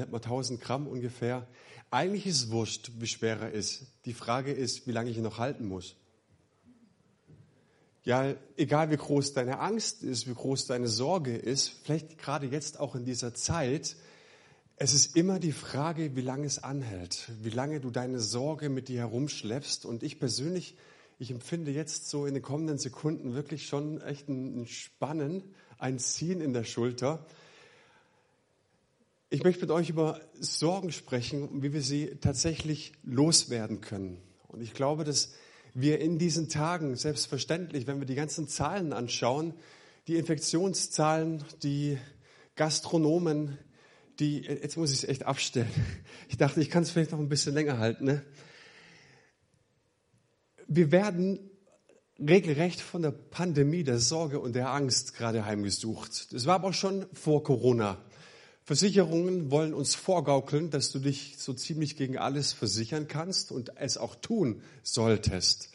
hat man 1000 Gramm ungefähr. Eigentlich ist es wurscht, wie schwer er ist. Die Frage ist, wie lange ich ihn noch halten muss. Ja, egal wie groß deine Angst ist, wie groß deine Sorge ist, vielleicht gerade jetzt auch in dieser Zeit, es ist immer die Frage, wie lange es anhält, wie lange du deine Sorge mit dir herumschleppst. Und ich persönlich, ich empfinde jetzt so in den kommenden Sekunden wirklich schon echt ein Spannen, ein Ziehen in der Schulter. Ich möchte mit euch über Sorgen sprechen, wie wir sie tatsächlich loswerden können. Und ich glaube, dass wir in diesen Tagen, selbstverständlich, wenn wir die ganzen Zahlen anschauen, die Infektionszahlen, die Gastronomen, die, jetzt muss ich es echt abstellen. Ich dachte, ich kann es vielleicht noch ein bisschen länger halten. Ne? Wir werden regelrecht von der Pandemie, der Sorge und der Angst gerade heimgesucht. Das war aber auch schon vor Corona. Versicherungen wollen uns vorgaukeln, dass du dich so ziemlich gegen alles versichern kannst und es auch tun solltest.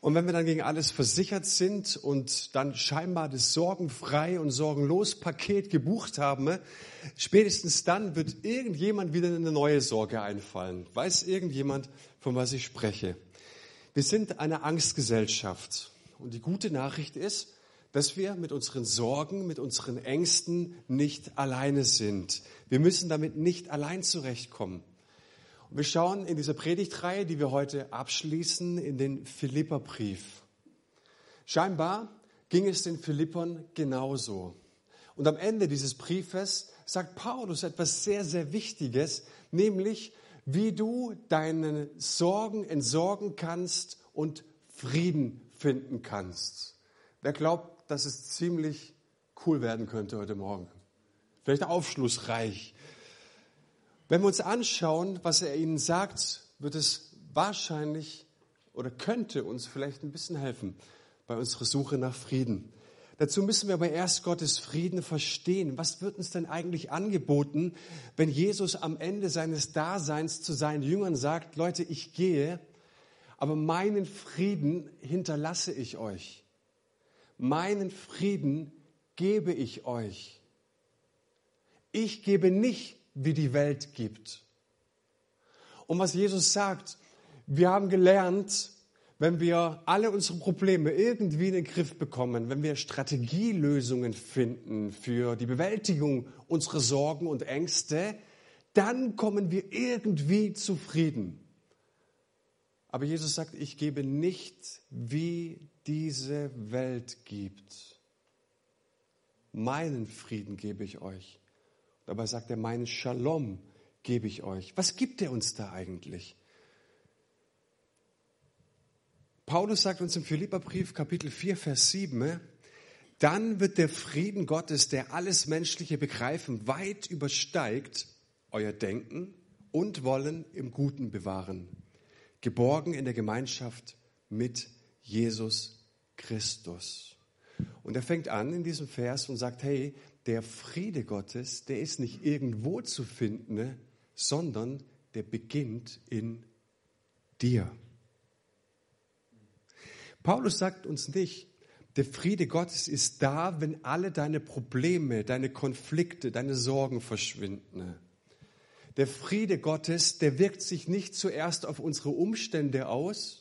Und wenn wir dann gegen alles versichert sind und dann scheinbar das sorgenfrei und sorgenlos Paket gebucht haben, spätestens dann wird irgendjemand wieder eine neue Sorge einfallen. Weiß irgendjemand, von was ich spreche? Wir sind eine Angstgesellschaft. Und die gute Nachricht ist, dass wir mit unseren Sorgen, mit unseren Ängsten nicht alleine sind. Wir müssen damit nicht allein zurechtkommen. Und wir schauen in dieser Predigtreihe, die wir heute abschließen, in den Philipperbrief. Scheinbar ging es den Philippern genauso. Und am Ende dieses Briefes sagt Paulus etwas sehr, sehr Wichtiges, nämlich wie du deine Sorgen entsorgen kannst und Frieden finden kannst. Wer glaubt, dass es ziemlich cool werden könnte heute Morgen. Vielleicht aufschlussreich. Wenn wir uns anschauen, was er ihnen sagt, wird es wahrscheinlich oder könnte uns vielleicht ein bisschen helfen bei unserer Suche nach Frieden. Dazu müssen wir aber erst Gottes Frieden verstehen. Was wird uns denn eigentlich angeboten, wenn Jesus am Ende seines Daseins zu seinen Jüngern sagt, Leute, ich gehe, aber meinen Frieden hinterlasse ich euch meinen Frieden gebe ich euch. Ich gebe nicht, wie die Welt gibt. Und was Jesus sagt, wir haben gelernt, wenn wir alle unsere Probleme irgendwie in den Griff bekommen, wenn wir Strategielösungen finden für die Bewältigung unserer Sorgen und Ängste, dann kommen wir irgendwie zufrieden. Aber Jesus sagt, ich gebe nicht, wie diese Welt gibt. Meinen Frieden gebe ich euch. Dabei sagt er, meinen Shalom gebe ich euch. Was gibt er uns da eigentlich? Paulus sagt uns im Philipperbrief Kapitel 4, Vers 7, dann wird der Frieden Gottes, der alles menschliche Begreifen weit übersteigt, euer Denken und Wollen im Guten bewahren, geborgen in der Gemeinschaft mit Jesus Christus. Und er fängt an in diesem Vers und sagt, hey, der Friede Gottes, der ist nicht irgendwo zu finden, ne, sondern der beginnt in dir. Paulus sagt uns nicht, der Friede Gottes ist da, wenn alle deine Probleme, deine Konflikte, deine Sorgen verschwinden. Ne. Der Friede Gottes, der wirkt sich nicht zuerst auf unsere Umstände aus,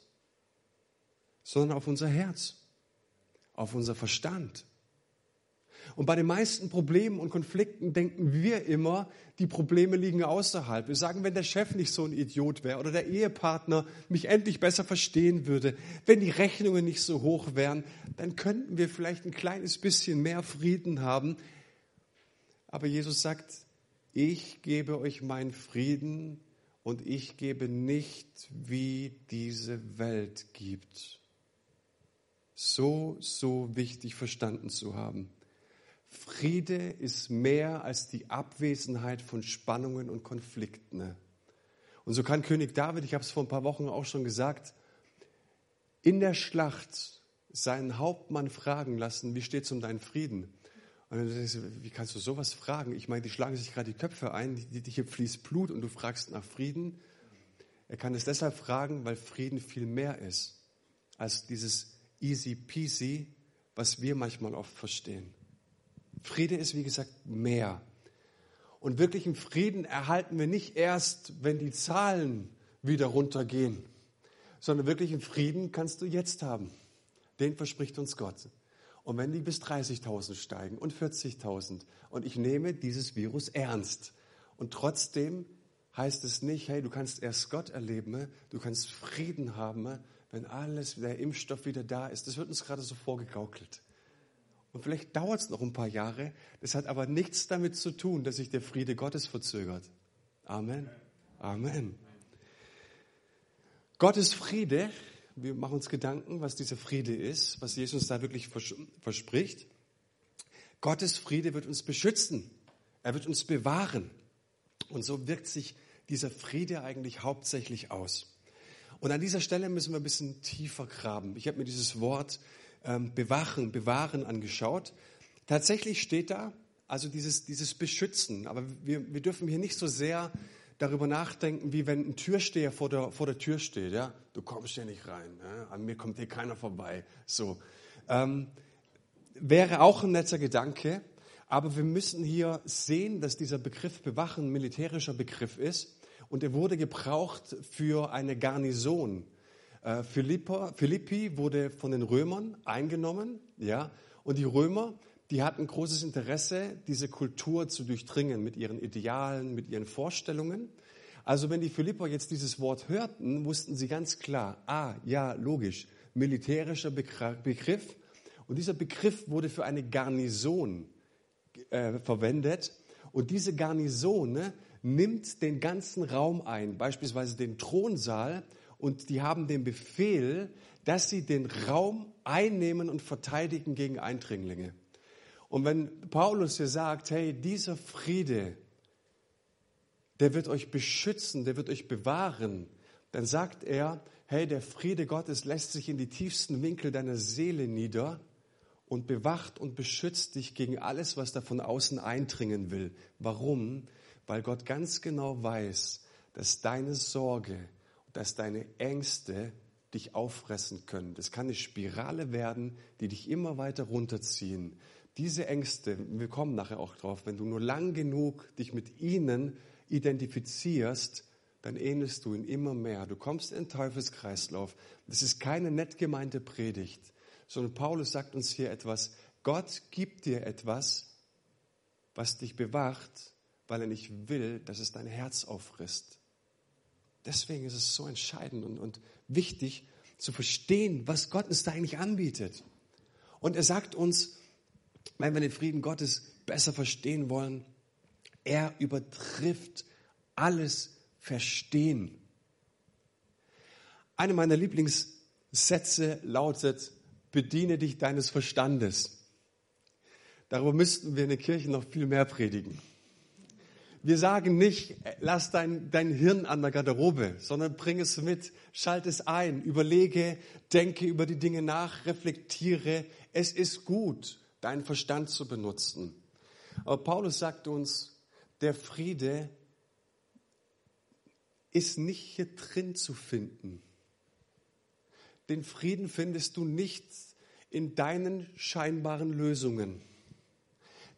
sondern auf unser Herz auf unser Verstand. Und bei den meisten Problemen und Konflikten denken wir immer, die Probleme liegen außerhalb. Wir sagen, wenn der Chef nicht so ein Idiot wäre oder der Ehepartner mich endlich besser verstehen würde, wenn die Rechnungen nicht so hoch wären, dann könnten wir vielleicht ein kleines bisschen mehr Frieden haben. Aber Jesus sagt, ich gebe euch meinen Frieden und ich gebe nicht, wie diese Welt gibt so, so wichtig verstanden zu haben. Friede ist mehr als die Abwesenheit von Spannungen und Konflikten. Und so kann König David, ich habe es vor ein paar Wochen auch schon gesagt, in der Schlacht seinen Hauptmann fragen lassen, wie steht es um deinen Frieden? Und dann denkst du, wie kannst du sowas fragen? Ich meine, die schlagen sich gerade die Köpfe ein, hier fließt Blut und du fragst nach Frieden. Er kann es deshalb fragen, weil Frieden viel mehr ist als dieses easy peasy, was wir manchmal oft verstehen. Friede ist, wie gesagt, mehr. Und wirklichen Frieden erhalten wir nicht erst, wenn die Zahlen wieder runtergehen, sondern wirklichen Frieden kannst du jetzt haben. Den verspricht uns Gott. Und wenn die bis 30.000 steigen und 40.000 und ich nehme dieses Virus ernst und trotzdem heißt es nicht, hey, du kannst erst Gott erleben, du kannst Frieden haben, wenn alles, der Impfstoff wieder da ist. Das wird uns gerade so vorgegaukelt. Und vielleicht dauert es noch ein paar Jahre. Das hat aber nichts damit zu tun, dass sich der Friede Gottes verzögert. Amen. Amen. Gottes Friede, wir machen uns Gedanken, was dieser Friede ist, was Jesus da wirklich verspricht. Gottes Friede wird uns beschützen. Er wird uns bewahren. Und so wirkt sich dieser Friede eigentlich hauptsächlich aus. Und an dieser Stelle müssen wir ein bisschen tiefer graben. Ich habe mir dieses Wort ähm, bewachen, bewahren angeschaut. Tatsächlich steht da also dieses, dieses Beschützen. Aber wir, wir dürfen hier nicht so sehr darüber nachdenken, wie wenn ein Türsteher vor der, vor der Tür steht. Ja? Du kommst hier nicht rein. Ja? An mir kommt hier keiner vorbei. So. Ähm, wäre auch ein netter Gedanke. Aber wir müssen hier sehen, dass dieser Begriff Bewachen militärischer Begriff ist und er wurde gebraucht für eine Garnison. Äh, Philippa, Philippi wurde von den Römern eingenommen, ja, und die Römer, die hatten großes Interesse, diese Kultur zu durchdringen mit ihren Idealen, mit ihren Vorstellungen. Also wenn die Philipper jetzt dieses Wort hörten, wussten sie ganz klar, ah, ja, logisch, militärischer Begriff. Und dieser Begriff wurde für eine Garnison äh, verwendet. Und diese Garnison ne, nimmt den ganzen Raum ein, beispielsweise den Thronsaal, und die haben den Befehl, dass sie den Raum einnehmen und verteidigen gegen Eindringlinge. Und wenn Paulus hier sagt, hey, dieser Friede, der wird euch beschützen, der wird euch bewahren, dann sagt er, hey, der Friede Gottes lässt sich in die tiefsten Winkel deiner Seele nieder und bewacht und beschützt dich gegen alles, was da von außen eindringen will. Warum? Weil Gott ganz genau weiß, dass deine Sorge, dass deine Ängste dich auffressen können. Das kann eine Spirale werden, die dich immer weiter runterziehen. Diese Ängste, wir kommen nachher auch drauf, wenn du nur lang genug dich mit ihnen identifizierst, dann ähnelst du ihn immer mehr. Du kommst in den Teufelskreislauf. Das ist keine nett gemeinte Predigt, sondern Paulus sagt uns hier etwas. Gott gibt dir etwas, was dich bewacht weil er nicht will, dass es dein Herz auffrisst. Deswegen ist es so entscheidend und, und wichtig zu verstehen, was Gott uns da eigentlich anbietet. Und er sagt uns, wenn wir den Frieden Gottes besser verstehen wollen, er übertrifft alles Verstehen. Eine meiner Lieblingssätze lautet, bediene dich deines Verstandes. Darüber müssten wir in der Kirche noch viel mehr predigen. Wir sagen nicht, lass dein, dein Hirn an der Garderobe, sondern bring es mit, schalte es ein, überlege, denke über die Dinge nach, reflektiere. Es ist gut, deinen Verstand zu benutzen. Aber Paulus sagt uns, der Friede ist nicht hier drin zu finden. Den Frieden findest du nicht in deinen scheinbaren Lösungen.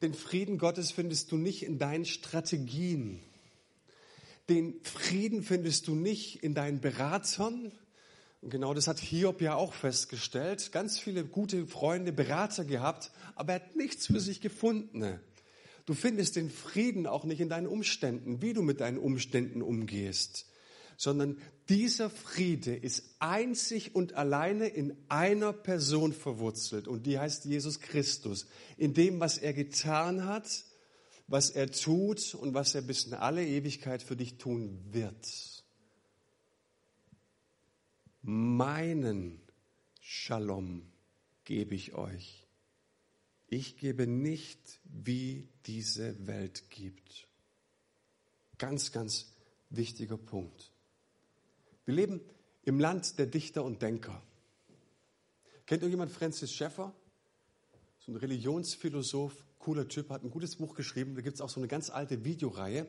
Den Frieden Gottes findest du nicht in deinen Strategien. Den Frieden findest du nicht in deinen Beratern. Und genau das hat Hiob ja auch festgestellt. Ganz viele gute Freunde, Berater gehabt, aber er hat nichts für sich gefunden. Du findest den Frieden auch nicht in deinen Umständen, wie du mit deinen Umständen umgehst, sondern dieser Friede ist einzig und alleine in einer Person verwurzelt und die heißt Jesus Christus. In dem, was er getan hat, was er tut und was er bis in alle Ewigkeit für dich tun wird. Meinen Shalom gebe ich euch. Ich gebe nicht, wie diese Welt gibt. Ganz, ganz wichtiger Punkt. Wir leben im Land der Dichter und Denker. Kennt irgendjemand Francis Schaeffer? So ein Religionsphilosoph, cooler Typ, hat ein gutes Buch geschrieben. Da gibt es auch so eine ganz alte Videoreihe.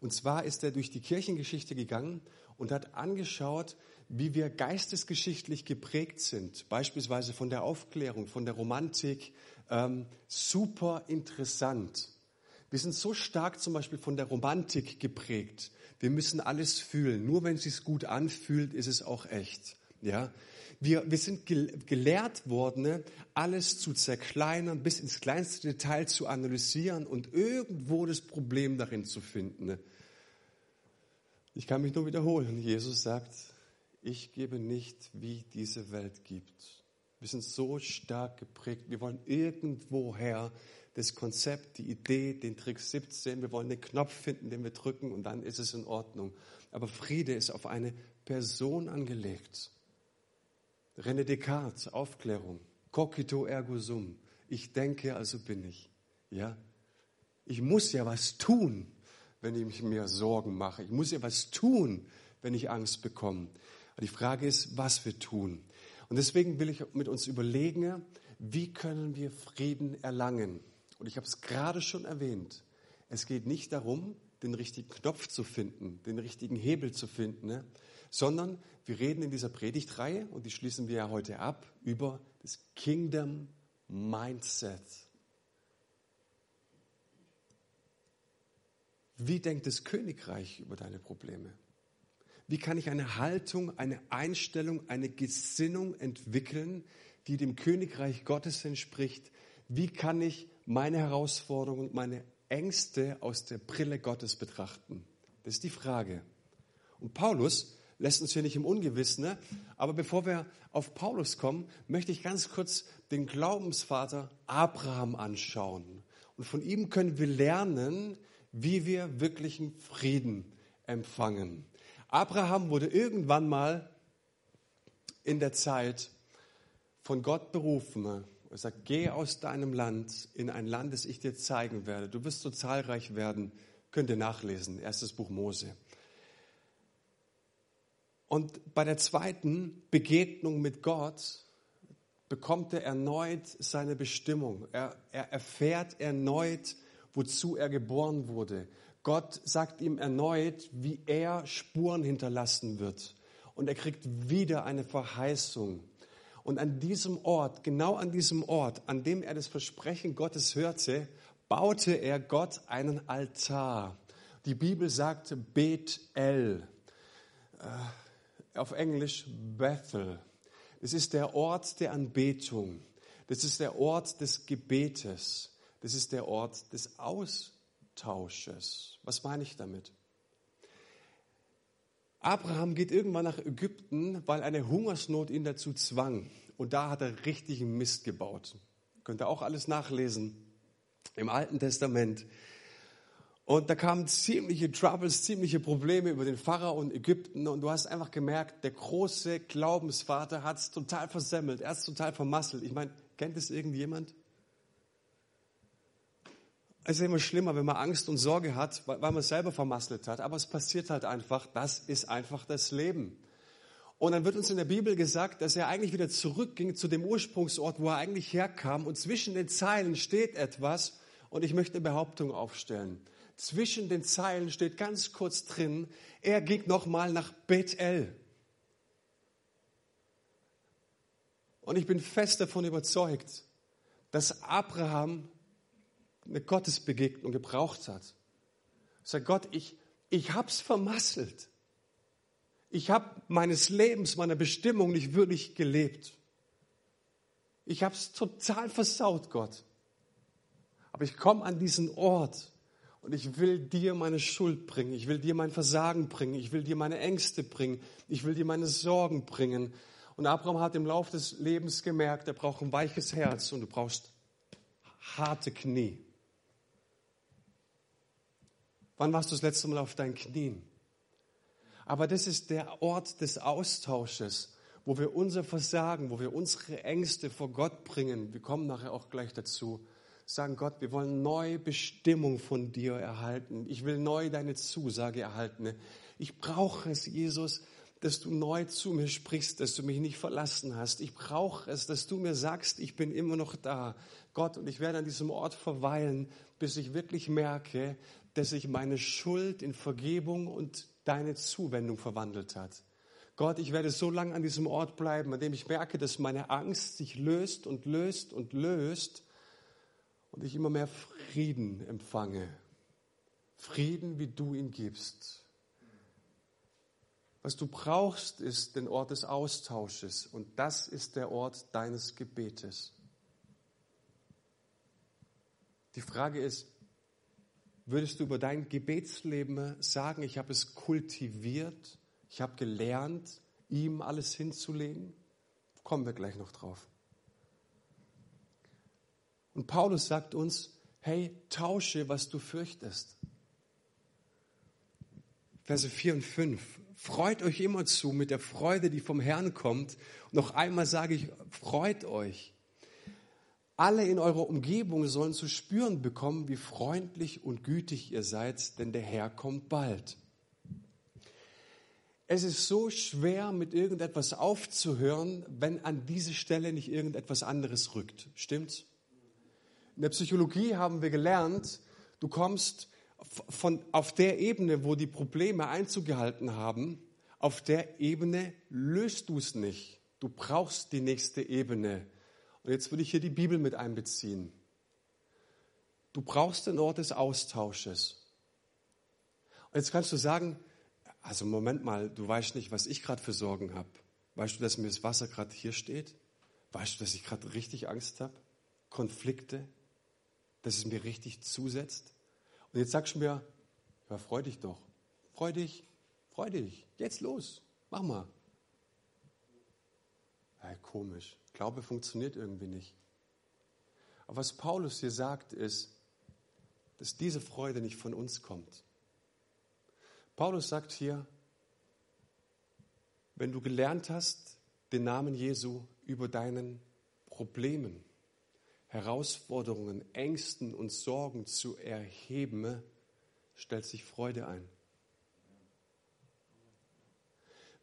Und zwar ist er durch die Kirchengeschichte gegangen und hat angeschaut, wie wir geistesgeschichtlich geprägt sind, beispielsweise von der Aufklärung, von der Romantik. Ähm, super interessant. Wir sind so stark zum Beispiel von der Romantik geprägt. Wir müssen alles fühlen. Nur wenn es sich gut anfühlt, ist es auch echt. Ja? Wir, wir sind gelehrt worden, alles zu zerkleinern, bis ins kleinste Detail zu analysieren und irgendwo das Problem darin zu finden. Ich kann mich nur wiederholen. Jesus sagt, ich gebe nicht, wie diese Welt gibt. Wir sind so stark geprägt. Wir wollen irgendwoher das Konzept, die Idee, den Trick 17. Wir wollen den Knopf finden, den wir drücken und dann ist es in Ordnung. Aber Friede ist auf eine Person angelegt. René Descartes, Aufklärung. Cogito ergo sum. Ich denke, also bin ich. Ja? Ich muss ja was tun, wenn ich mir Sorgen mache. Ich muss ja was tun, wenn ich Angst bekomme. die Frage ist, was wir tun. Und deswegen will ich mit uns überlegen, wie können wir Frieden erlangen? Und ich habe es gerade schon erwähnt. Es geht nicht darum, den richtigen Knopf zu finden, den richtigen Hebel zu finden, ne? sondern wir reden in dieser Predigtreihe, und die schließen wir ja heute ab, über das Kingdom Mindset. Wie denkt das Königreich über deine Probleme? Wie kann ich eine Haltung, eine Einstellung, eine Gesinnung entwickeln, die dem Königreich Gottes entspricht? Wie kann ich meine Herausforderungen und meine Ängste aus der Brille Gottes betrachten? Das ist die Frage. Und Paulus lässt uns hier nicht im Ungewissen, ne? aber bevor wir auf Paulus kommen, möchte ich ganz kurz den Glaubensvater Abraham anschauen. Und von ihm können wir lernen, wie wir wirklichen Frieden empfangen. Abraham wurde irgendwann mal in der Zeit von Gott berufen. Er sagt, geh aus deinem Land in ein Land, das ich dir zeigen werde. Du wirst so zahlreich werden. Könnt ihr nachlesen. Erstes Buch Mose. Und bei der zweiten Begegnung mit Gott bekommt er erneut seine Bestimmung. Er, er erfährt erneut, wozu er geboren wurde. Gott sagt ihm erneut, wie er Spuren hinterlassen wird. Und er kriegt wieder eine Verheißung. Und an diesem Ort, genau an diesem Ort, an dem er das Versprechen Gottes hörte, baute er Gott einen Altar. Die Bibel sagt Bet-El, äh, auf Englisch Bethel. Das ist der Ort der Anbetung. Das ist der Ort des Gebetes. Das ist der Ort des Aus Austausches. Was meine ich damit? Abraham geht irgendwann nach Ägypten, weil eine Hungersnot ihn dazu zwang. Und da hat er richtigen Mist gebaut. Könnt ihr auch alles nachlesen im Alten Testament. Und da kamen ziemliche Troubles, ziemliche Probleme über den Pharao und Ägypten. Und du hast einfach gemerkt, der große Glaubensvater hat es total versemmelt. Er hat es total vermasselt. Ich meine, kennt es irgendjemand? Es ist immer schlimmer, wenn man Angst und Sorge hat, weil man es selber vermasselt hat. Aber es passiert halt einfach. Das ist einfach das Leben. Und dann wird uns in der Bibel gesagt, dass er eigentlich wieder zurückging zu dem Ursprungsort, wo er eigentlich herkam. Und zwischen den Zeilen steht etwas. Und ich möchte eine Behauptung aufstellen. Zwischen den Zeilen steht ganz kurz drin, er ging nochmal nach Bethel. Und ich bin fest davon überzeugt, dass Abraham eine Gottesbegegnung gebraucht hat. Sag Gott, ich, ich hab's vermasselt. Ich habe meines Lebens, meiner Bestimmung nicht wirklich gelebt. Ich habe es total versaut, Gott. Aber ich komme an diesen Ort und ich will dir meine Schuld bringen. Ich will dir mein Versagen bringen. Ich will dir meine Ängste bringen. Ich will dir meine Sorgen bringen. Und Abraham hat im Laufe des Lebens gemerkt, er braucht ein weiches Herz und du brauchst harte Knie. Wann warst du das letzte Mal auf deinen Knien? Aber das ist der Ort des Austausches, wo wir unser Versagen, wo wir unsere Ängste vor Gott bringen. Wir kommen nachher auch gleich dazu. Sagen Gott, wir wollen neue Bestimmung von dir erhalten. Ich will neu deine Zusage erhalten. Ich brauche es, Jesus, dass du neu zu mir sprichst, dass du mich nicht verlassen hast. Ich brauche es, dass du mir sagst, ich bin immer noch da. Gott, und ich werde an diesem Ort verweilen, bis ich wirklich merke, dass sich meine Schuld in Vergebung und deine Zuwendung verwandelt hat. Gott, ich werde so lange an diesem Ort bleiben, an dem ich merke, dass meine Angst sich löst und löst und löst und ich immer mehr Frieden empfange. Frieden, wie du ihn gibst. Was du brauchst, ist den Ort des Austausches und das ist der Ort deines Gebetes. Die Frage ist, würdest du über dein Gebetsleben sagen, ich habe es kultiviert, ich habe gelernt, ihm alles hinzulegen? Kommen wir gleich noch drauf. Und Paulus sagt uns, hey, tausche, was du fürchtest. Verse 4 und 5. Freut euch immer zu mit der Freude, die vom Herrn kommt. Noch einmal sage ich, freut euch. Alle in eurer Umgebung sollen zu spüren bekommen, wie freundlich und gütig ihr seid, denn der Herr kommt bald. Es ist so schwer, mit irgendetwas aufzuhören, wenn an diese Stelle nicht irgendetwas anderes rückt. Stimmt's? In der Psychologie haben wir gelernt, du kommst von, auf der Ebene, wo die Probleme Einzug gehalten haben, auf der Ebene löst du es nicht. Du brauchst die nächste Ebene. Und jetzt würde ich hier die Bibel mit einbeziehen. Du brauchst den Ort des Austausches. Und jetzt kannst du sagen, also Moment mal, du weißt nicht, was ich gerade für Sorgen habe. Weißt du, dass mir das Wasser gerade hier steht? Weißt du, dass ich gerade richtig Angst habe? Konflikte? Dass es mir richtig zusetzt? Und jetzt sagst du mir, ja, freu dich doch. Freu dich, freu dich. Jetzt los, mach mal. Ja, komisch. Glaube funktioniert irgendwie nicht. Aber was Paulus hier sagt, ist, dass diese Freude nicht von uns kommt. Paulus sagt hier, wenn du gelernt hast, den Namen Jesu über deinen Problemen, Herausforderungen, Ängsten und Sorgen zu erheben, stellt sich Freude ein.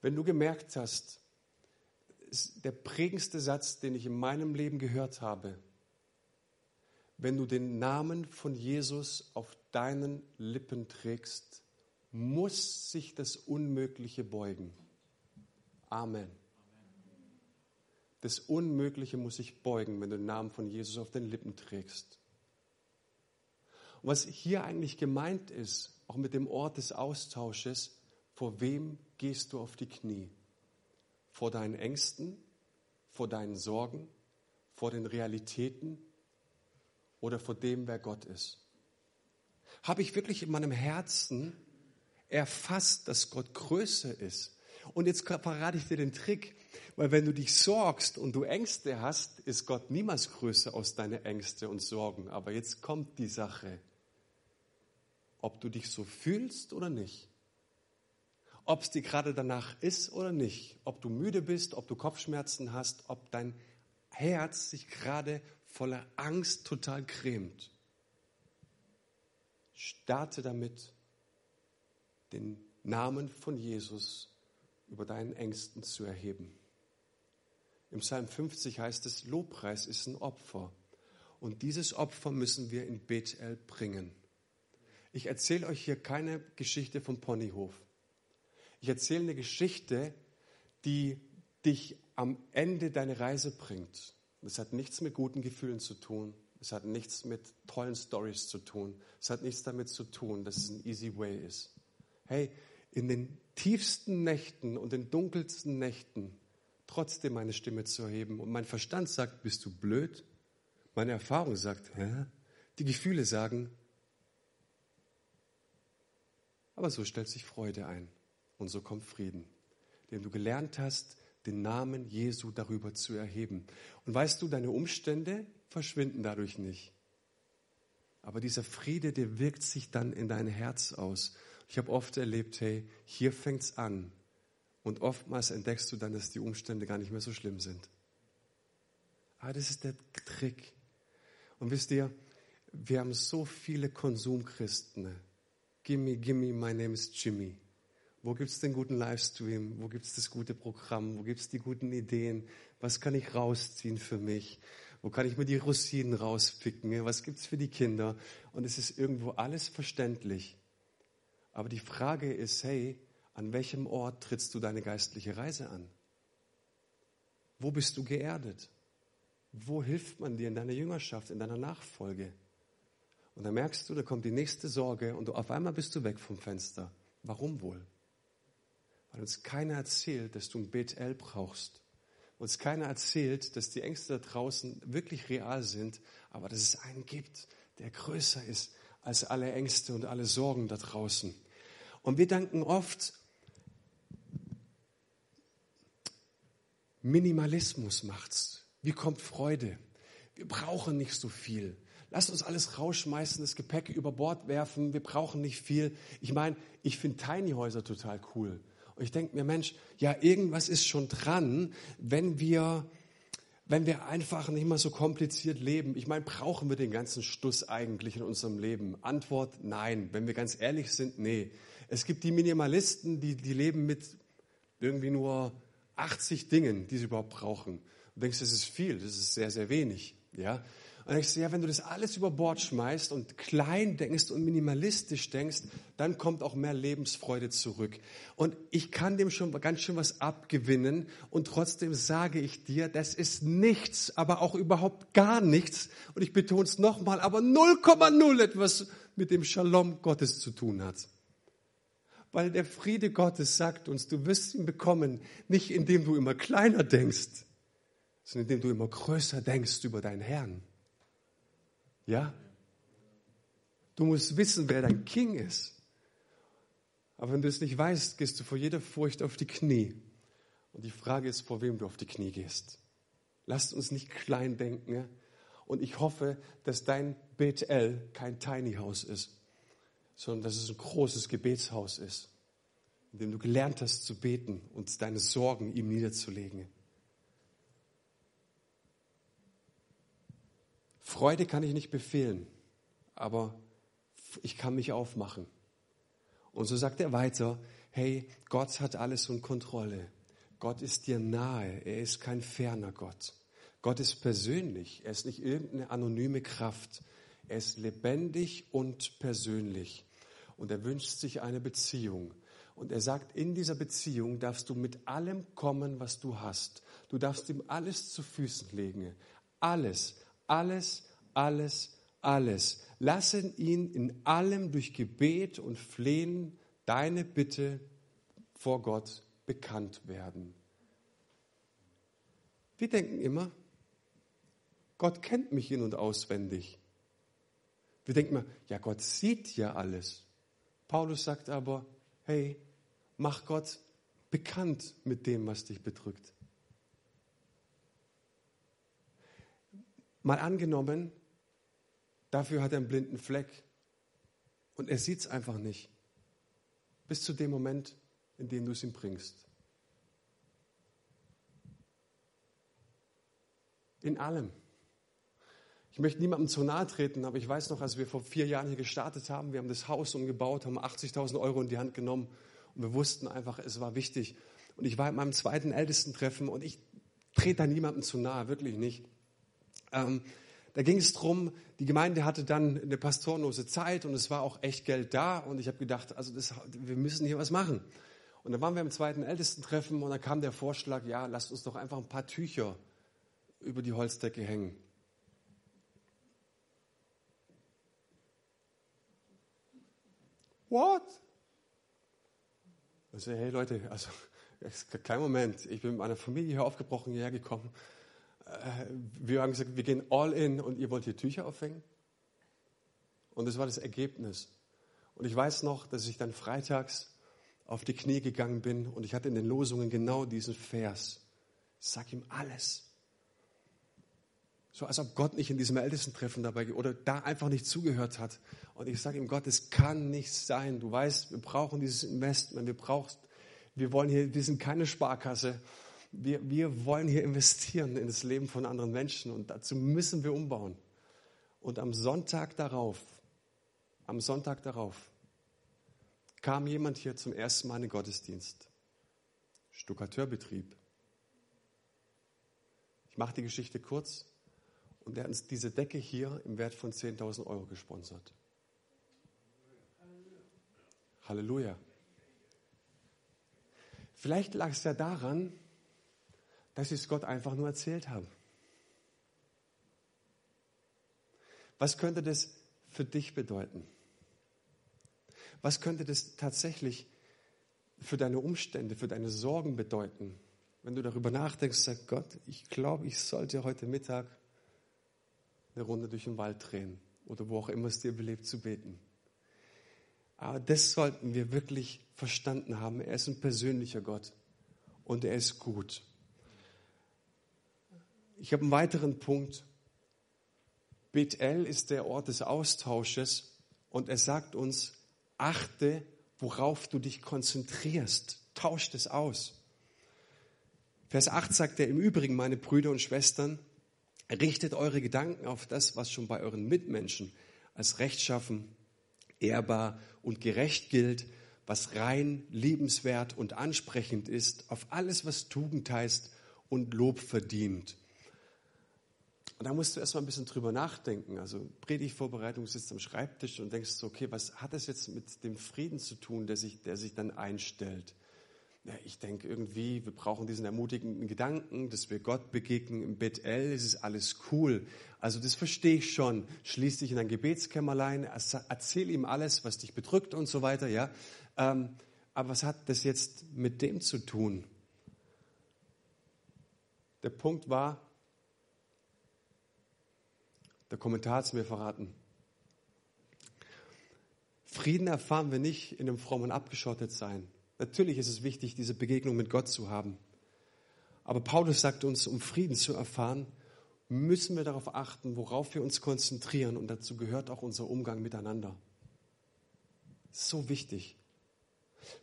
Wenn du gemerkt hast, ist der prägendste Satz, den ich in meinem Leben gehört habe. Wenn du den Namen von Jesus auf deinen Lippen trägst, muss sich das Unmögliche beugen. Amen. Das Unmögliche muss sich beugen, wenn du den Namen von Jesus auf den Lippen trägst. Und was hier eigentlich gemeint ist, auch mit dem Ort des Austausches, vor wem gehst du auf die Knie? Vor deinen Ängsten, vor deinen Sorgen, vor den Realitäten oder vor dem, wer Gott ist? Habe ich wirklich in meinem Herzen erfasst, dass Gott größer ist? Und jetzt verrate ich dir den Trick, weil wenn du dich sorgst und du Ängste hast, ist Gott niemals größer aus deinen Ängste und Sorgen. Aber jetzt kommt die Sache, ob du dich so fühlst oder nicht ob es dir gerade danach ist oder nicht, ob du müde bist, ob du Kopfschmerzen hast, ob dein Herz sich gerade voller Angst total cremt. Starte damit, den Namen von Jesus über deinen Ängsten zu erheben. Im Psalm 50 heißt es, Lobpreis ist ein Opfer. Und dieses Opfer müssen wir in Bethel bringen. Ich erzähle euch hier keine Geschichte vom Ponyhof. Ich erzähle eine Geschichte, die dich am Ende deiner Reise bringt. Es hat nichts mit guten Gefühlen zu tun. Es hat nichts mit tollen Stories zu tun. Es hat nichts damit zu tun, dass es ein easy way ist. Hey, in den tiefsten Nächten und den dunkelsten Nächten trotzdem meine Stimme zu erheben. Und mein Verstand sagt, bist du blöd? Meine Erfahrung sagt, hä? Die Gefühle sagen, aber so stellt sich Freude ein. Und so kommt Frieden, den du gelernt hast, den Namen Jesu darüber zu erheben. Und weißt du, deine Umstände verschwinden dadurch nicht. Aber dieser Friede, der wirkt sich dann in dein Herz aus. Ich habe oft erlebt, hey, hier fängt's an. Und oftmals entdeckst du dann, dass die Umstände gar nicht mehr so schlimm sind. Aber ah, das ist der Trick. Und wisst ihr, wir haben so viele Konsumchristen. Gimme, gimme, my name is Jimmy. Wo gibt es den guten Livestream? Wo gibt es das gute Programm? Wo gibt es die guten Ideen? Was kann ich rausziehen für mich? Wo kann ich mir die Rosinen rauspicken? Was gibt es für die Kinder? Und es ist irgendwo alles verständlich. Aber die Frage ist, hey, an welchem Ort trittst du deine geistliche Reise an? Wo bist du geerdet? Wo hilft man dir in deiner Jüngerschaft, in deiner Nachfolge? Und dann merkst du, da kommt die nächste Sorge und auf einmal bist du weg vom Fenster. Warum wohl? Weil uns keiner erzählt, dass du ein BTL brauchst. Uns keiner erzählt, dass die Ängste da draußen wirklich real sind, aber dass es einen gibt, der größer ist als alle Ängste und alle Sorgen da draußen. Und wir denken oft, Minimalismus macht's. Wie kommt Freude? Wir brauchen nicht so viel. Lasst uns alles rausschmeißen, das Gepäck über Bord werfen. Wir brauchen nicht viel. Ich meine, ich finde Tiny Häuser total cool. Und ich denke mir, Mensch, ja, irgendwas ist schon dran, wenn wir, wenn wir einfach nicht mal so kompliziert leben. Ich meine, brauchen wir den ganzen Stuss eigentlich in unserem Leben? Antwort, nein. Wenn wir ganz ehrlich sind, nee. Es gibt die Minimalisten, die, die leben mit irgendwie nur 80 Dingen, die sie überhaupt brauchen. Du denkst, das ist viel, das ist sehr, sehr wenig. Ja? Und denkst du, ja, wenn du das alles über Bord schmeißt und klein denkst und minimalistisch denkst, dann kommt auch mehr Lebensfreude zurück. Und ich kann dem schon ganz schön was abgewinnen und trotzdem sage ich dir, das ist nichts, aber auch überhaupt gar nichts. Und ich betone es nochmal, aber 0,0 etwas mit dem Shalom Gottes zu tun hat. Weil der Friede Gottes sagt uns, du wirst ihn bekommen, nicht indem du immer kleiner denkst, sondern indem du immer größer denkst über deinen Herrn. Ja? Du musst wissen, wer dein King ist. Aber wenn du es nicht weißt, gehst du vor jeder Furcht auf die Knie. Und die Frage ist, vor wem du auf die Knie gehst. Lasst uns nicht klein denken. Und ich hoffe, dass dein BTL kein Tiny House ist, sondern dass es ein großes Gebetshaus ist, in dem du gelernt hast zu beten und deine Sorgen ihm niederzulegen. Freude kann ich nicht befehlen, aber ich kann mich aufmachen. Und so sagt er weiter, hey, Gott hat alles in Kontrolle. Gott ist dir nahe, er ist kein ferner Gott. Gott ist persönlich, er ist nicht irgendeine anonyme Kraft. Er ist lebendig und persönlich. Und er wünscht sich eine Beziehung. Und er sagt, in dieser Beziehung darfst du mit allem kommen, was du hast. Du darfst ihm alles zu Füßen legen. Alles, alles, alles, alles. Lassen ihn in allem durch Gebet und Flehen deine Bitte vor Gott bekannt werden. Wir denken immer, Gott kennt mich in und auswendig. Wir denken immer, ja, Gott sieht ja alles. Paulus sagt aber, hey, mach Gott bekannt mit dem, was dich bedrückt. Mal angenommen, dafür hat er einen blinden Fleck und er sieht es einfach nicht. Bis zu dem Moment, in dem du es ihm bringst. In allem. Ich möchte niemandem zu nahe treten, aber ich weiß noch, als wir vor vier Jahren hier gestartet haben, wir haben das Haus umgebaut, haben 80.000 Euro in die Hand genommen und wir wussten einfach, es war wichtig. Und ich war in meinem zweiten Ältestentreffen und ich trete da niemandem zu nahe, wirklich nicht. Ähm, da ging es drum, die Gemeinde hatte dann eine pastorenlose Zeit und es war auch echt Geld da und ich habe gedacht, also das, wir müssen hier was machen. Und dann waren wir im zweiten Ältestentreffen und dann kam der Vorschlag, ja, lasst uns doch einfach ein paar Tücher über die Holzdecke hängen. What? Ich so, hey Leute, also, kleinen Moment, ich bin mit meiner Familie hier aufgebrochen hierher gekommen wir haben gesagt, wir gehen all in und ihr wollt hier Tücher aufhängen? Und das war das Ergebnis. Und ich weiß noch, dass ich dann freitags auf die Knie gegangen bin und ich hatte in den Losungen genau diesen Vers. Sag ihm alles. So als ob Gott nicht in diesem Ältestentreffen dabei oder da einfach nicht zugehört hat. Und ich sage ihm, Gott, es kann nicht sein. Du weißt, wir brauchen dieses Investment. Wir brauchen, wir wollen hier, wir sind keine Sparkasse wir, wir wollen hier investieren in das Leben von anderen Menschen und dazu müssen wir umbauen. Und am Sonntag darauf, am Sonntag darauf, kam jemand hier zum ersten Mal in den Gottesdienst. Stuckateurbetrieb. Ich mache die Geschichte kurz. Und er hat uns diese Decke hier im Wert von 10.000 Euro gesponsert. Halleluja. Vielleicht lag es ja daran, dass ich es Gott einfach nur erzählt habe. Was könnte das für dich bedeuten? Was könnte das tatsächlich für deine Umstände, für deine Sorgen bedeuten? Wenn du darüber nachdenkst, sag Gott, ich glaube, ich sollte heute Mittag eine Runde durch den Wald drehen oder wo auch immer es dir belebt zu beten. Aber das sollten wir wirklich verstanden haben. Er ist ein persönlicher Gott und er ist gut. Ich habe einen weiteren Punkt. Bethel ist der Ort des Austausches und er sagt uns, achte, worauf du dich konzentrierst. Tausch das aus. Vers 8 sagt er im Übrigen, meine Brüder und Schwestern, richtet eure Gedanken auf das, was schon bei euren Mitmenschen als rechtschaffen, ehrbar und gerecht gilt, was rein, liebenswert und ansprechend ist, auf alles, was Tugend heißt und Lob verdient. Und da musst du erstmal ein bisschen drüber nachdenken. Also Predigtvorbereitung sitzt am Schreibtisch und denkst so, okay, was hat das jetzt mit dem Frieden zu tun, der sich, der sich dann einstellt? Ja, ich denke irgendwie, wir brauchen diesen ermutigenden Gedanken, dass wir Gott begegnen im Bethel, es ist alles cool. Also das verstehe ich schon. Schließ dich in ein Gebetskämmerlein, erzähl ihm alles, was dich bedrückt und so weiter, ja. Ähm, aber was hat das jetzt mit dem zu tun? Der Punkt war, der Kommentar hat es mir verraten. Frieden erfahren wir nicht in einem frommen Abgeschottetsein. Natürlich ist es wichtig, diese Begegnung mit Gott zu haben. Aber Paulus sagt uns, um Frieden zu erfahren, müssen wir darauf achten, worauf wir uns konzentrieren. Und dazu gehört auch unser Umgang miteinander. So wichtig.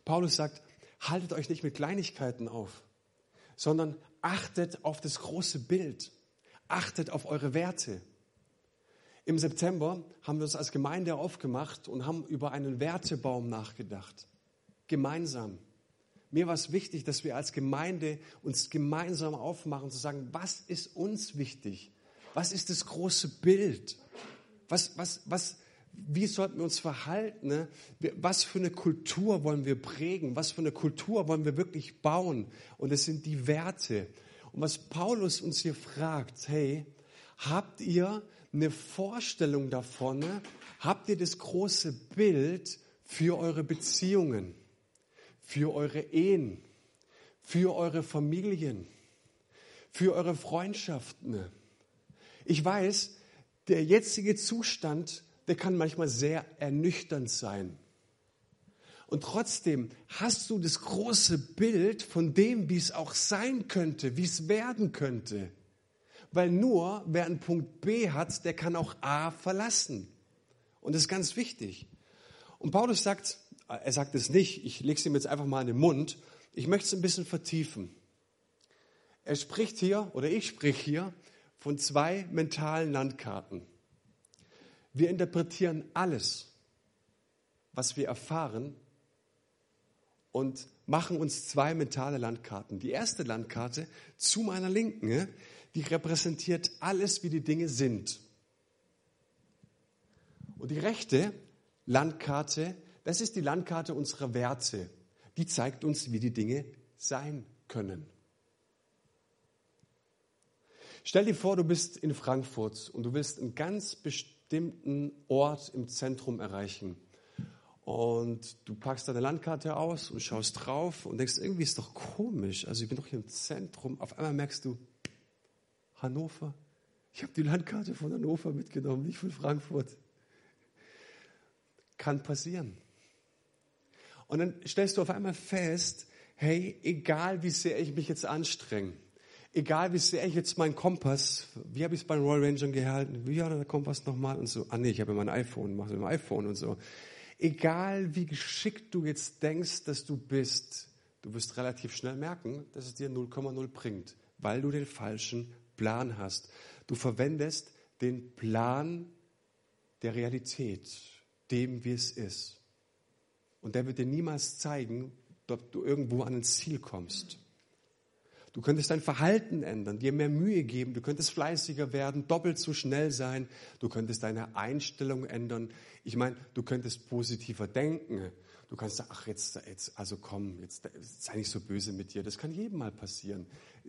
Paulus sagt, haltet euch nicht mit Kleinigkeiten auf, sondern achtet auf das große Bild. Achtet auf eure Werte. Im September haben wir uns als Gemeinde aufgemacht und haben über einen Wertebaum nachgedacht. Gemeinsam. Mir war es wichtig, dass wir als Gemeinde uns gemeinsam aufmachen, zu sagen, was ist uns wichtig? Was ist das große Bild? Was, was, was, wie sollten wir uns verhalten? Ne? Was für eine Kultur wollen wir prägen? Was für eine Kultur wollen wir wirklich bauen? Und es sind die Werte. Und was Paulus uns hier fragt, hey, habt ihr eine Vorstellung davon, habt ihr das große Bild für eure Beziehungen, für eure Ehen, für eure Familien, für eure Freundschaften. Ich weiß, der jetzige Zustand, der kann manchmal sehr ernüchternd sein. Und trotzdem hast du das große Bild von dem, wie es auch sein könnte, wie es werden könnte weil nur wer einen Punkt B hat, der kann auch A verlassen. Und das ist ganz wichtig. Und Paulus sagt, er sagt es nicht, ich lege es ihm jetzt einfach mal in den Mund, ich möchte es ein bisschen vertiefen. Er spricht hier, oder ich sprich hier, von zwei mentalen Landkarten. Wir interpretieren alles, was wir erfahren, und machen uns zwei mentale Landkarten. Die erste Landkarte zu meiner Linken, die repräsentiert alles, wie die Dinge sind. Und die rechte Landkarte, das ist die Landkarte unserer Werte. Die zeigt uns, wie die Dinge sein können. Stell dir vor, du bist in Frankfurt und du willst einen ganz bestimmten Ort im Zentrum erreichen. Und du packst deine Landkarte aus und schaust drauf und denkst, irgendwie ist doch komisch. Also ich bin doch hier im Zentrum. Auf einmal merkst du, Hannover. Ich habe die Landkarte von Hannover mitgenommen, nicht von Frankfurt. Kann passieren. Und dann stellst du auf einmal fest, hey, egal wie sehr ich mich jetzt anstrenge, egal wie sehr ich jetzt meinen Kompass, wie habe ich es bei den Royal Rangers gehalten, wie war der Kompass nochmal und so, ah nee, ich habe mein iPhone, mache dem iPhone und so. Egal wie geschickt du jetzt denkst, dass du bist, du wirst relativ schnell merken, dass es dir 0,0 bringt, weil du den falschen Plan hast. Du verwendest den Plan der Realität, dem wie es ist. Und der wird dir niemals zeigen, ob du irgendwo an ein Ziel kommst. Du könntest dein Verhalten ändern, dir mehr Mühe geben, du könntest fleißiger werden, doppelt so schnell sein, du könntest deine Einstellung ändern. Ich meine, du könntest positiver denken. Du kannst sagen, ach jetzt, jetzt, also komm, jetzt sei nicht so böse mit dir. Das kann jedem mal passieren.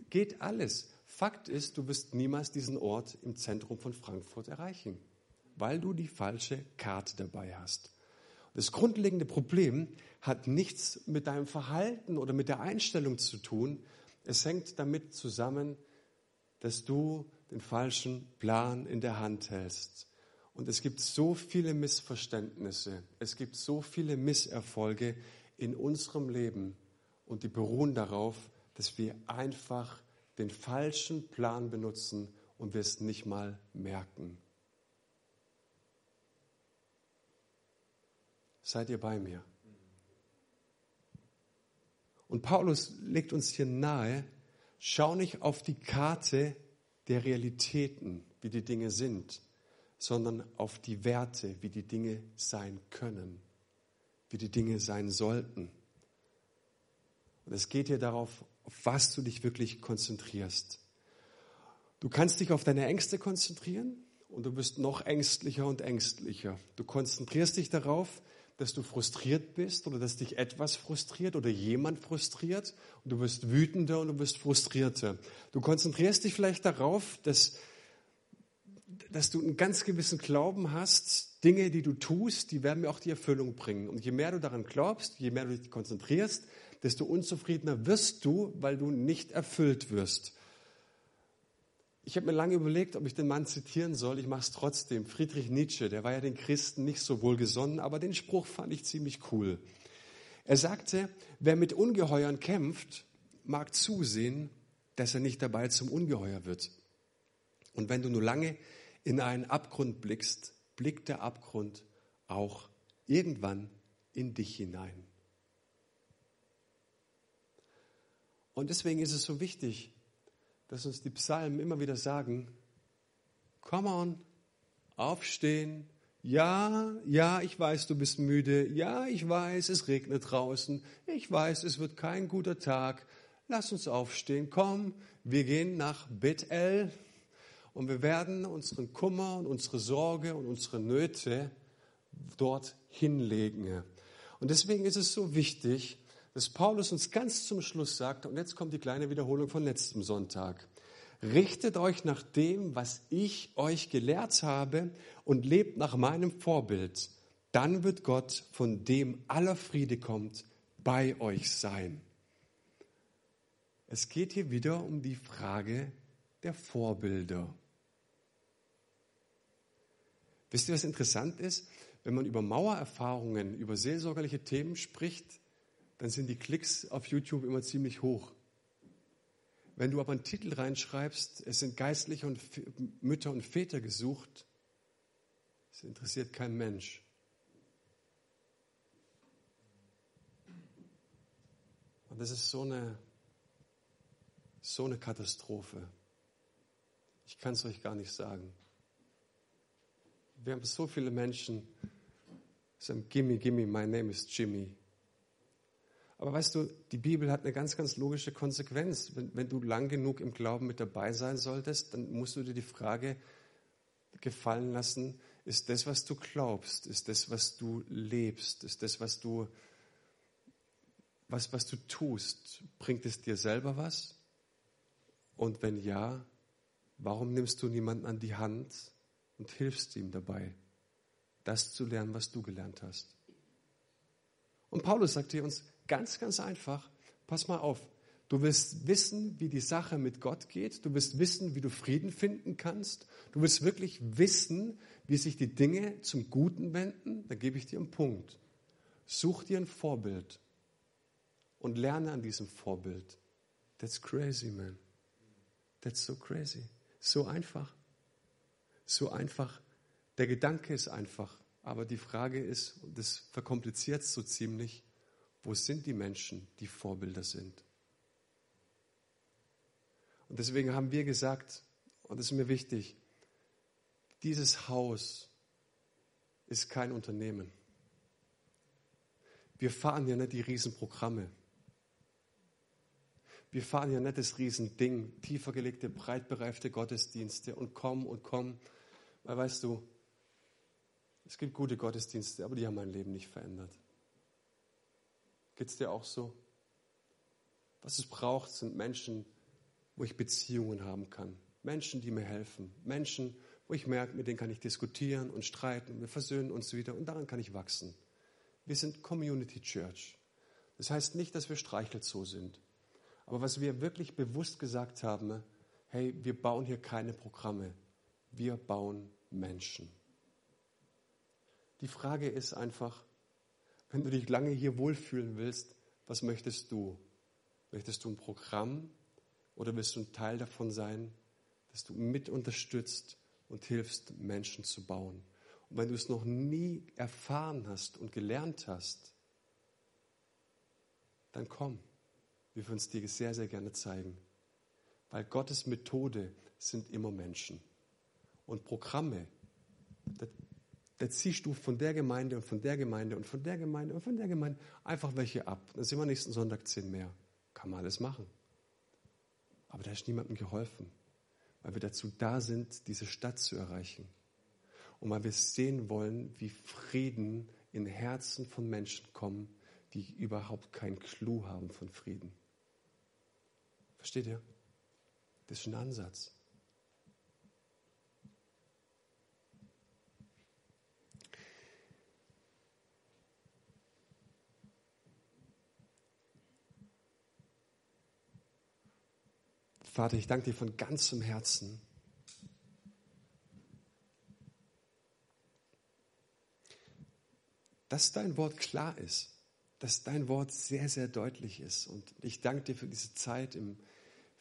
Geht alles. Fakt ist, du wirst niemals diesen Ort im Zentrum von Frankfurt erreichen. weil du die falsche Karte dabei hast. Das grundlegende Problem hat nichts mit deinem Verhalten oder mit der Einstellung zu tun. Es hängt damit zusammen, dass du den falschen Plan in der Hand hältst. Und es gibt so viele Missverständnisse, es gibt so viele Misserfolge in unserem Leben und die beruhen darauf, dass wir einfach den falschen Plan benutzen und wir es nicht mal merken. Seid ihr bei mir? Und Paulus legt uns hier nahe, schau nicht auf die Karte der Realitäten, wie die Dinge sind, sondern auf die Werte, wie die Dinge sein können, wie die Dinge sein sollten. Und es geht hier darauf, auf was du dich wirklich konzentrierst. Du kannst dich auf deine Ängste konzentrieren und du wirst noch ängstlicher und ängstlicher. Du konzentrierst dich darauf, dass du frustriert bist oder dass dich etwas frustriert oder jemand frustriert und du wirst wütender und du wirst frustrierter. Du konzentrierst dich vielleicht darauf, dass, dass du einen ganz gewissen Glauben hast, Dinge, die du tust, die werden mir auch die Erfüllung bringen. Und je mehr du daran glaubst, je mehr du dich konzentrierst, desto unzufriedener wirst du, weil du nicht erfüllt wirst. Ich habe mir lange überlegt, ob ich den Mann zitieren soll. Ich mache es trotzdem. Friedrich Nietzsche, der war ja den Christen nicht so wohlgesonnen, aber den Spruch fand ich ziemlich cool. Er sagte, wer mit Ungeheuern kämpft, mag zusehen, dass er nicht dabei zum Ungeheuer wird. Und wenn du nur lange in einen Abgrund blickst, blickt der Abgrund auch irgendwann in dich hinein. Und deswegen ist es so wichtig, dass uns die Psalmen immer wieder sagen, come on, aufstehen, ja, ja, ich weiß, du bist müde, ja, ich weiß, es regnet draußen, ich weiß, es wird kein guter Tag, lass uns aufstehen, komm, wir gehen nach Bethel. Und wir werden unseren Kummer und unsere Sorge und unsere Nöte dort hinlegen. Und deswegen ist es so wichtig, dass Paulus uns ganz zum Schluss sagt, und jetzt kommt die kleine Wiederholung von letztem Sonntag, richtet euch nach dem, was ich euch gelehrt habe und lebt nach meinem Vorbild, dann wird Gott, von dem aller Friede kommt, bei euch sein. Es geht hier wieder um die Frage der Vorbilder. Wisst ihr, was interessant ist? Wenn man über Mauererfahrungen, über seelsorgerliche Themen spricht, dann sind die Klicks auf YouTube immer ziemlich hoch. Wenn du aber einen Titel reinschreibst, es sind Geistliche und Mütter und Väter gesucht, es interessiert kein Mensch. Und das ist so eine, so eine Katastrophe. Ich kann es euch gar nicht sagen. Wir haben so viele Menschen, die sagen, Gimme, gimme, my name is Jimmy. Aber weißt du, die Bibel hat eine ganz, ganz logische Konsequenz. Wenn, wenn, du lang genug im Glauben mit dabei sein solltest, dann musst du dir die Frage gefallen lassen, ist das, was du glaubst, ist das, was du lebst, ist das, was du, was, was du tust, bringt es dir selber was? Und wenn ja, warum nimmst du niemanden an die Hand und hilfst ihm dabei, das zu lernen, was du gelernt hast? Und Paulus sagt hier uns, Ganz, ganz einfach. Pass mal auf. Du wirst wissen, wie die Sache mit Gott geht. Du wirst wissen, wie du Frieden finden kannst. Du wirst wirklich wissen, wie sich die Dinge zum Guten wenden. Da gebe ich dir einen Punkt. Such dir ein Vorbild und lerne an diesem Vorbild. That's crazy, man. That's so crazy. So einfach. So einfach. Der Gedanke ist einfach. Aber die Frage ist, und das verkompliziert es so ziemlich, wo sind die Menschen, die Vorbilder sind? Und deswegen haben wir gesagt, und das ist mir wichtig, dieses Haus ist kein Unternehmen. Wir fahren ja nicht die Riesenprogramme. Wir fahren ja nicht das Riesending, tiefer gelegte, breit bereifte Gottesdienste und komm und komm. Weil weißt du, es gibt gute Gottesdienste, aber die haben mein Leben nicht verändert. Geht es dir auch so? Was es braucht, sind Menschen, wo ich Beziehungen haben kann. Menschen, die mir helfen. Menschen, wo ich merke, mit denen kann ich diskutieren und streiten, wir versöhnen uns wieder und daran kann ich wachsen. Wir sind Community Church. Das heißt nicht, dass wir Streichelzoo sind. Aber was wir wirklich bewusst gesagt haben, hey, wir bauen hier keine Programme, wir bauen Menschen. Die Frage ist einfach, wenn du dich lange hier wohlfühlen willst, was möchtest du? Möchtest du ein Programm oder willst du ein Teil davon sein, dass du mit unterstützt und hilfst, Menschen zu bauen? Und wenn du es noch nie erfahren hast und gelernt hast, dann komm. Wir würden es dir sehr, sehr gerne zeigen. Weil Gottes Methode sind immer Menschen. Und Programme, da, da ziehst du von der Gemeinde und von der Gemeinde und von der Gemeinde und von der Gemeinde einfach welche ab. Dann sind wir nächsten Sonntag zehn mehr. Kann man alles machen. Aber da ist niemandem geholfen, weil wir dazu da sind, diese Stadt zu erreichen. Und weil wir sehen wollen, wie Frieden in Herzen von Menschen kommt, die überhaupt keinen Clou haben von Frieden. Versteht ihr? Das ist ein Ansatz. Vater, ich danke dir von ganzem Herzen. Dass dein Wort klar ist, dass dein Wort sehr, sehr deutlich ist. Und ich danke dir für diese Zeit im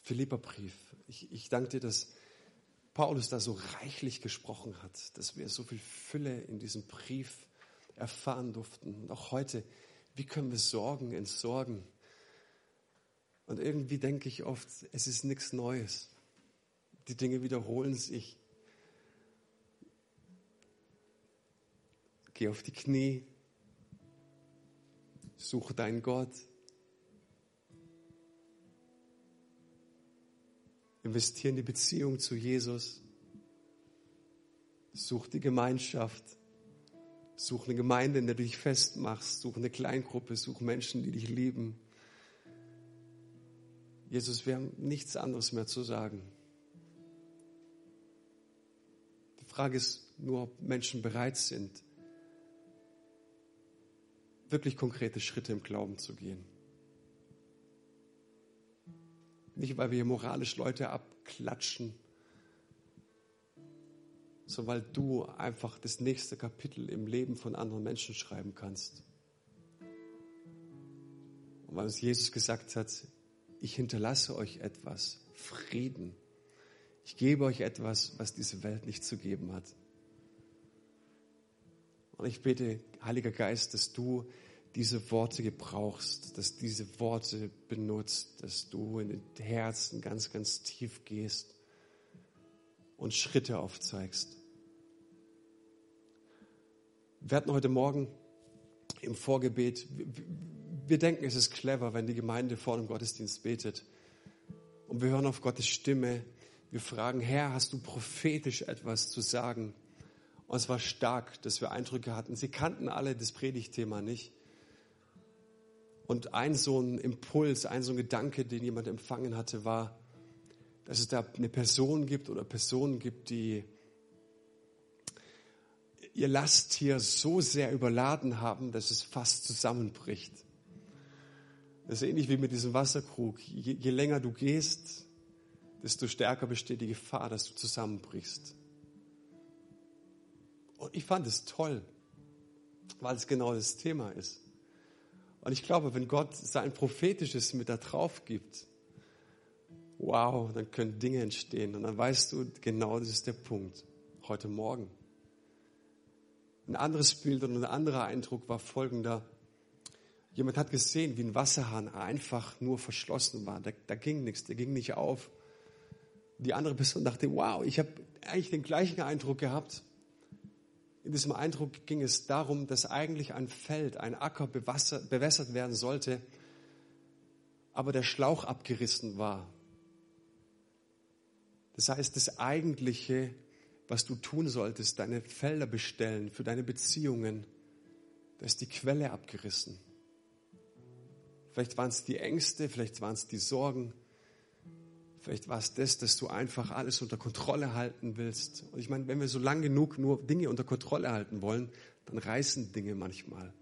Philipperbrief. Ich, ich danke dir, dass Paulus da so reichlich gesprochen hat, dass wir so viel Fülle in diesem Brief erfahren durften. Und auch heute, wie können wir Sorgen entsorgen? Und irgendwie denke ich oft, es ist nichts Neues. Die Dinge wiederholen sich. Geh auf die Knie, suche deinen Gott. Investiere in die Beziehung zu Jesus. Such die Gemeinschaft. Such eine Gemeinde, in der du dich festmachst. Such eine Kleingruppe. Such Menschen, die dich lieben. Jesus, wir haben nichts anderes mehr zu sagen. Die Frage ist nur, ob Menschen bereit sind, wirklich konkrete Schritte im Glauben zu gehen. Nicht, weil wir moralisch Leute abklatschen, sondern weil du einfach das nächste Kapitel im Leben von anderen Menschen schreiben kannst. Und weil uns Jesus gesagt hat, ich hinterlasse euch etwas, Frieden. Ich gebe euch etwas, was diese Welt nicht zu geben hat. Und ich bete, Heiliger Geist, dass du diese Worte gebrauchst, dass diese Worte benutzt, dass du in den Herzen ganz, ganz tief gehst und Schritte aufzeigst. Wir hatten heute Morgen im Vorgebet, wir denken, es ist clever, wenn die Gemeinde vor dem Gottesdienst betet. Und wir hören auf Gottes Stimme. Wir fragen, Herr, hast du prophetisch etwas zu sagen? Und es war stark, dass wir Eindrücke hatten. Sie kannten alle das Predigtthema nicht. Und ein so ein Impuls, ein so ein Gedanke, den jemand empfangen hatte, war, dass es da eine Person gibt oder Personen gibt, die ihr Lasttier so sehr überladen haben, dass es fast zusammenbricht. Das ist ähnlich wie mit diesem Wasserkrug. Je, je länger du gehst, desto stärker besteht die Gefahr, dass du zusammenbrichst. Und ich fand es toll, weil es genau das Thema ist. Und ich glaube, wenn Gott sein prophetisches mit da drauf gibt, wow, dann können Dinge entstehen. Und dann weißt du, genau das ist der Punkt. Heute Morgen. Ein anderes Bild und ein anderer Eindruck war folgender. Jemand hat gesehen, wie ein Wasserhahn einfach nur verschlossen war. Da, da ging nichts, der ging nicht auf. Die andere Person dachte, wow, ich habe eigentlich den gleichen Eindruck gehabt. In diesem Eindruck ging es darum, dass eigentlich ein Feld, ein Acker bewässert werden sollte, aber der Schlauch abgerissen war. Das heißt, das Eigentliche, was du tun solltest, deine Felder bestellen für deine Beziehungen, da ist die Quelle abgerissen. Vielleicht waren es die Ängste, vielleicht waren es die Sorgen, Vielleicht war es das, dass du einfach alles unter Kontrolle halten willst. Und ich meine, wenn wir so lange genug nur Dinge unter Kontrolle halten wollen, dann reißen Dinge manchmal.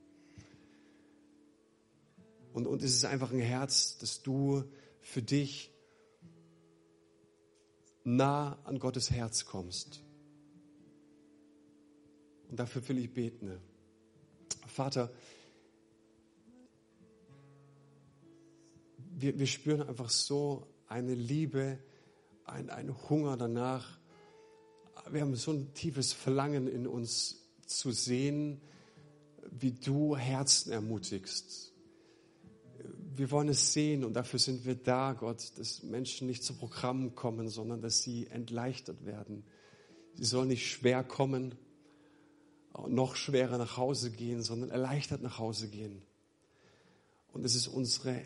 Und, und es ist einfach ein Herz, dass du für dich nah an Gottes Herz kommst. Und dafür will ich beten. Vater, wir, wir spüren einfach so eine Liebe, ein, ein Hunger danach. Wir haben so ein tiefes Verlangen in uns zu sehen, wie du Herzen ermutigst. Wir wollen es sehen und dafür sind wir da, Gott, dass Menschen nicht zu Programmen kommen, sondern dass sie entleichtert werden. Sie sollen nicht schwer kommen, noch schwerer nach Hause gehen, sondern erleichtert nach Hause gehen. Und es ist unsere,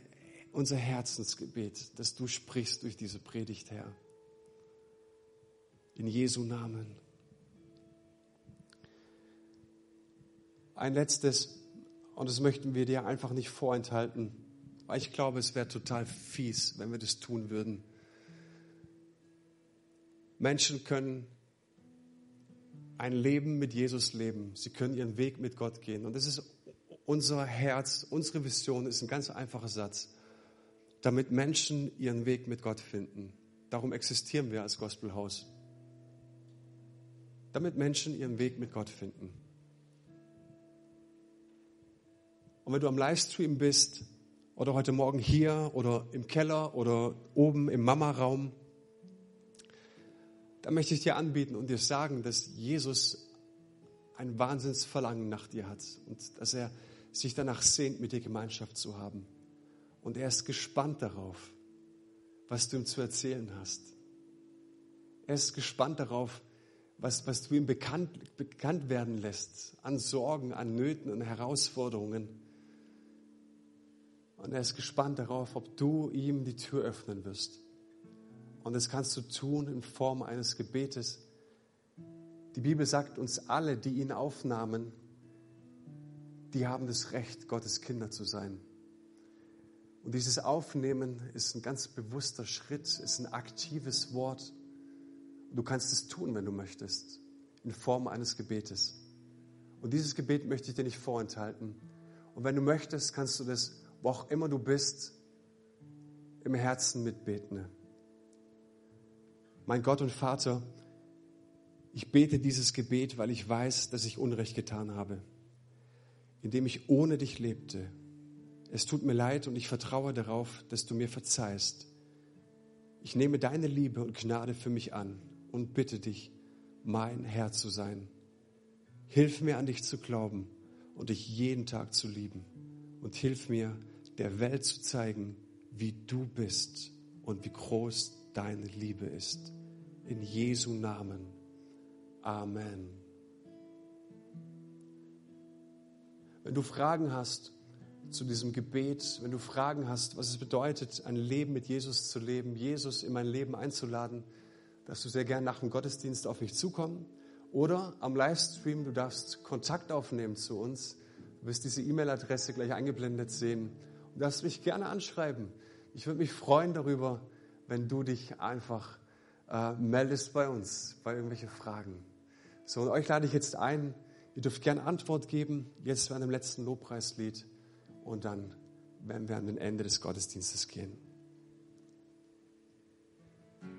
unser Herzensgebet, dass du sprichst durch diese Predigt, Herr. In Jesu Namen. Ein letztes, und das möchten wir dir einfach nicht vorenthalten, weil ich glaube, es wäre total fies, wenn wir das tun würden. Menschen können ein Leben mit Jesus leben. Sie können ihren Weg mit Gott gehen. Und das ist unser Herz, unsere Vision ist ein ganz einfacher Satz. Damit Menschen ihren Weg mit Gott finden. Darum existieren wir als Gospelhaus. Damit Menschen ihren Weg mit Gott finden. Und wenn du am Livestream bist oder heute Morgen hier oder im Keller oder oben im Mama-Raum, da möchte ich dir anbieten und dir sagen, dass Jesus ein Wahnsinnsverlangen nach dir hat und dass er sich danach sehnt, mit dir Gemeinschaft zu haben. Und er ist gespannt darauf, was du ihm zu erzählen hast. Er ist gespannt darauf, was, was du ihm bekannt, bekannt werden lässt an Sorgen, an Nöten und Herausforderungen. Und er ist gespannt darauf, ob du ihm die Tür öffnen wirst. Und das kannst du tun in Form eines Gebetes. Die Bibel sagt uns alle, die ihn aufnahmen, die haben das Recht, Gottes Kinder zu sein. Und dieses Aufnehmen ist ein ganz bewusster Schritt, ist ein aktives Wort. du kannst es tun, wenn du möchtest, in Form eines Gebetes. Und dieses Gebet möchte ich dir nicht vorenthalten. Und wenn du möchtest, kannst du das, wo auch immer du bist, im Herzen mitbeten. Mein Gott und Vater, ich bete dieses Gebet, weil ich weiß, dass ich Unrecht getan habe, indem ich ohne dich lebte. Es tut mir leid und ich vertraue darauf, dass du mir verzeihst. Ich nehme deine Liebe und Gnade für mich an und bitte dich, mein Herr zu sein. Hilf mir an dich zu glauben und dich jeden Tag zu lieben. Und hilf mir, der Welt zu zeigen, wie du bist und wie groß deine Liebe ist. In Jesu Namen. Amen. Wenn du Fragen hast zu diesem Gebet, wenn du Fragen hast, was es bedeutet, ein Leben mit Jesus zu leben, Jesus in mein Leben einzuladen, darfst du sehr gerne nach dem Gottesdienst auf mich zukommen oder am Livestream, du darfst Kontakt aufnehmen zu uns. Du wirst diese E-Mail-Adresse gleich eingeblendet sehen und darfst mich gerne anschreiben. Ich würde mich freuen darüber, wenn du dich einfach äh, meldest bei uns, bei irgendwelchen Fragen. So, und euch lade ich jetzt ein, ihr dürft gerne Antwort geben, jetzt bei dem letzten Lobpreislied und dann werden wir an den Ende des Gottesdienstes gehen.